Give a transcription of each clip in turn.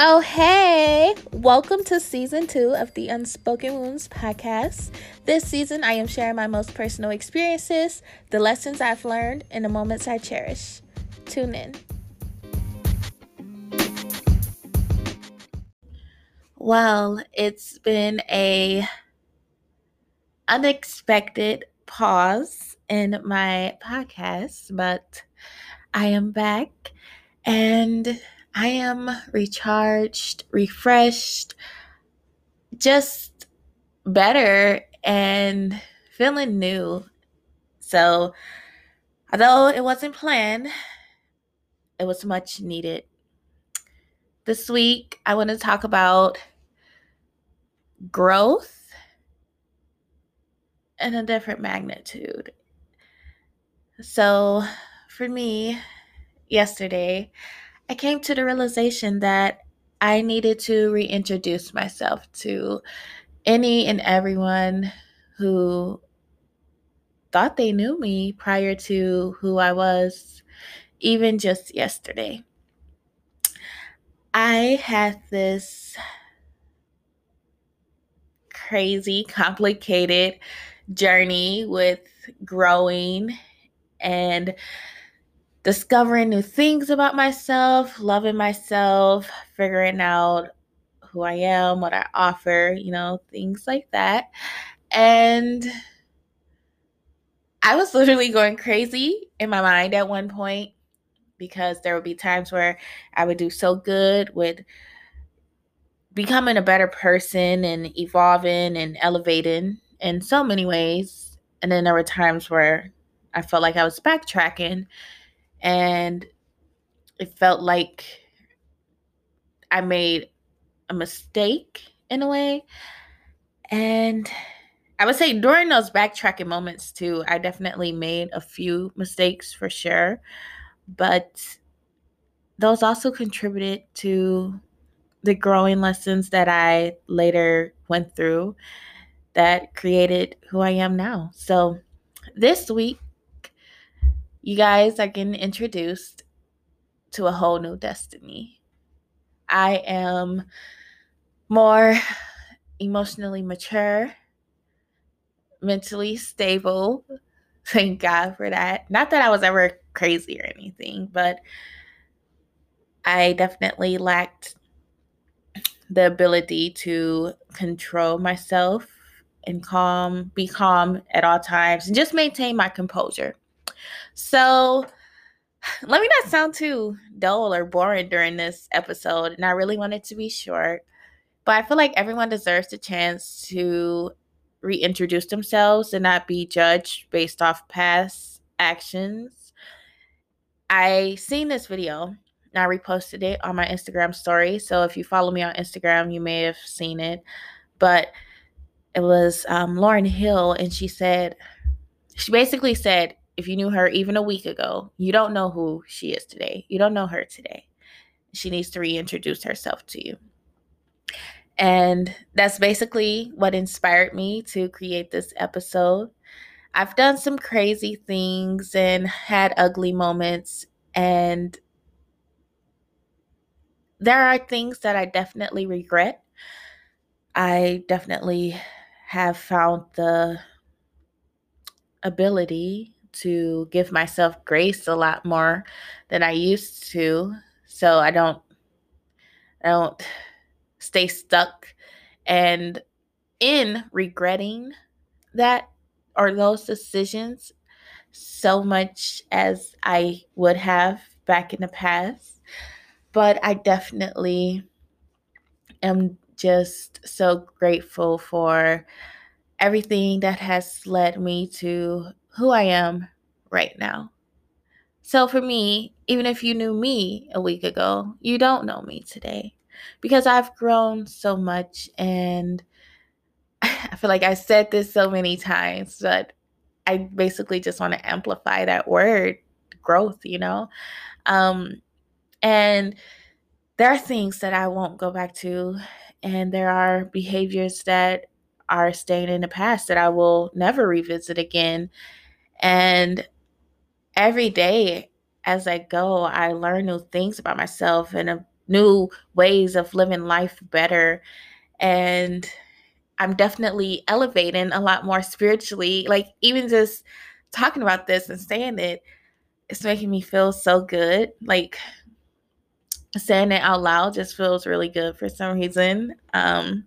Oh, hey! Welcome to season two of the Unspoken Wounds podcast. This season, I am sharing my most personal experiences, the lessons I've learned, and the moments I cherish. Tune in. Well, it's been a unexpected pause in my podcast, but I am back and I am recharged, refreshed, just better and feeling new. So, although it wasn't planned, it was much needed. This week, I want to talk about growth in a different magnitude. So, for me, yesterday, I came to the realization that I needed to reintroduce myself to any and everyone who thought they knew me prior to who I was, even just yesterday. I had this crazy, complicated journey with growing and discovering new things about myself, loving myself, figuring out who I am, what I offer, you know, things like that. And I was literally going crazy in my mind at one point because there would be times where I would do so good with becoming a better person and evolving and elevating in so many ways. And then there were times where I felt like I was backtracking and it felt like I made a mistake in a way. And I would say during those backtracking moments too, I definitely made a few mistakes for sure. But those also contributed to the growing lessons that I later went through that created who I am now. So this week, you guys are getting introduced to a whole new destiny. I am more emotionally mature, mentally stable. Thank God for that. Not that I was ever crazy or anything, but I definitely lacked the ability to control myself and calm, be calm at all times, and just maintain my composure. So, let me not sound too dull or boring during this episode, and I really want it to be short. But I feel like everyone deserves the chance to reintroduce themselves and not be judged based off past actions. I seen this video and I reposted it on my Instagram story. So if you follow me on Instagram, you may have seen it. But it was um, Lauryn Hill, and she said, she basically said, if you knew her even a week ago, you don't know who she is today. You don't know her today. She needs to reintroduce herself to you. And that's basically what inspired me to create this episode. I've done some crazy things and had ugly moments, and there are things that I definitely regret. I definitely have found the ability to give myself grace a lot more than I used to. So I don't I don't stay stuck and in regretting that or those decisions so much as I would have back in the past but I definitely am just so grateful for everything that has led me to who I am right now. So, for me, even if you knew me a week ago, you don't know me today because I've grown so much. And I feel like I said this so many times, but I basically just want to amplify that word growth, you know? Um, and there are things that I won't go back to, and there are behaviors that are staying in the past that I will never revisit again. And every day as I go, I learn new things about myself and new ways of living life better. And I'm definitely elevating a lot more spiritually. Like, even just talking about this and saying it, it's making me feel so good. Like, saying it out loud just feels really good for some reason. Um,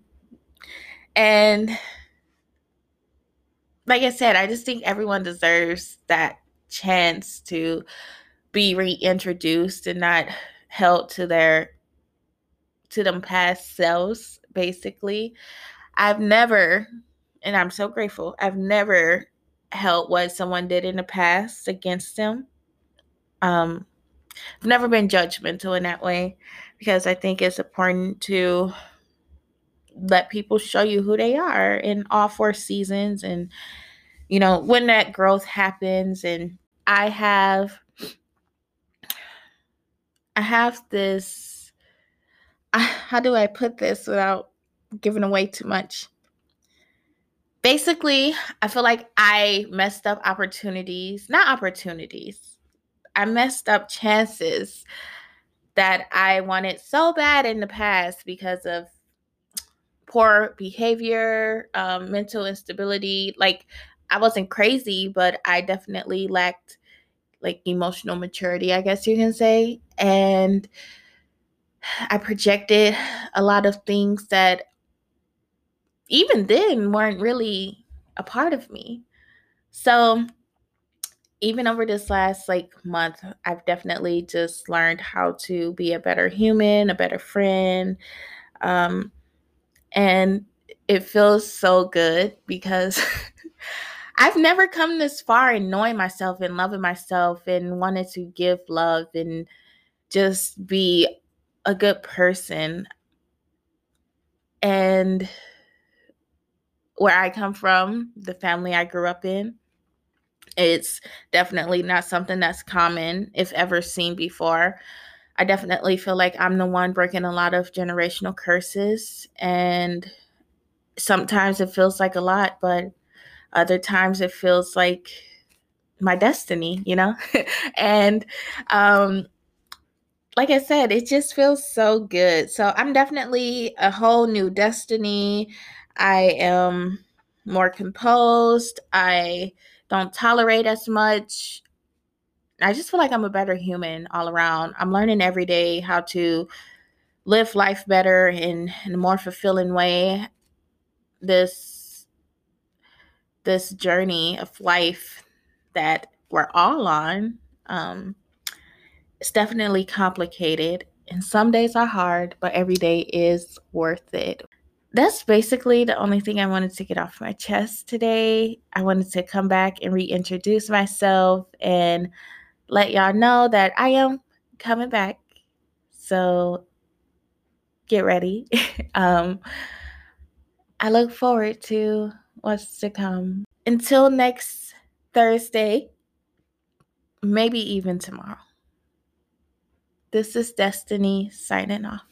and like I said, I just think everyone deserves that chance to be reintroduced and not held to their to them past selves basically. I've never and i'm so grateful i've never held what someone did in the past against them. Um i've never been judgmental in that way because i think it's important to let people show you who they are in all four seasons. And you know when that growth happens and i have i have this how do i put this without giving away too much? Basically i feel like i messed up opportunities not opportunities i messed up chances that i wanted so bad in the past because of poor behavior, um, mental instability. Like I wasn't crazy, but I definitely lacked like emotional maturity, I guess you can say. And I projected a lot of things that even then weren't really a part of me. So even over this last like month, I've definitely just learned how to be a better human, a better friend, um, and it feels so good because I've never come this far in knowing myself and loving myself and wanted to give love and just be a good person. And where I come from, the family I grew up in, it's definitely not something that's common, if ever seen before. I definitely feel like I'm the one breaking a lot of generational curses. And sometimes it feels like a lot, but other times it feels like my destiny, you know? and um, like I said, it just feels so good. So I'm definitely a whole new destiny. I am more composed. I don't tolerate as much. I just feel like I'm a better human all around. I'm learning every day how to live life better in, in a more fulfilling way. This this journey of life that we're all on, um, it's definitely complicated. And some days are hard, but every day is worth it that's basically the only thing I wanted to get off my chest today. I wanted to come back and reintroduce myself and let y'all know that I am coming back. So get ready. um, I look forward to what's to come. Until next Thursday, maybe even tomorrow. This is Destiny signing off.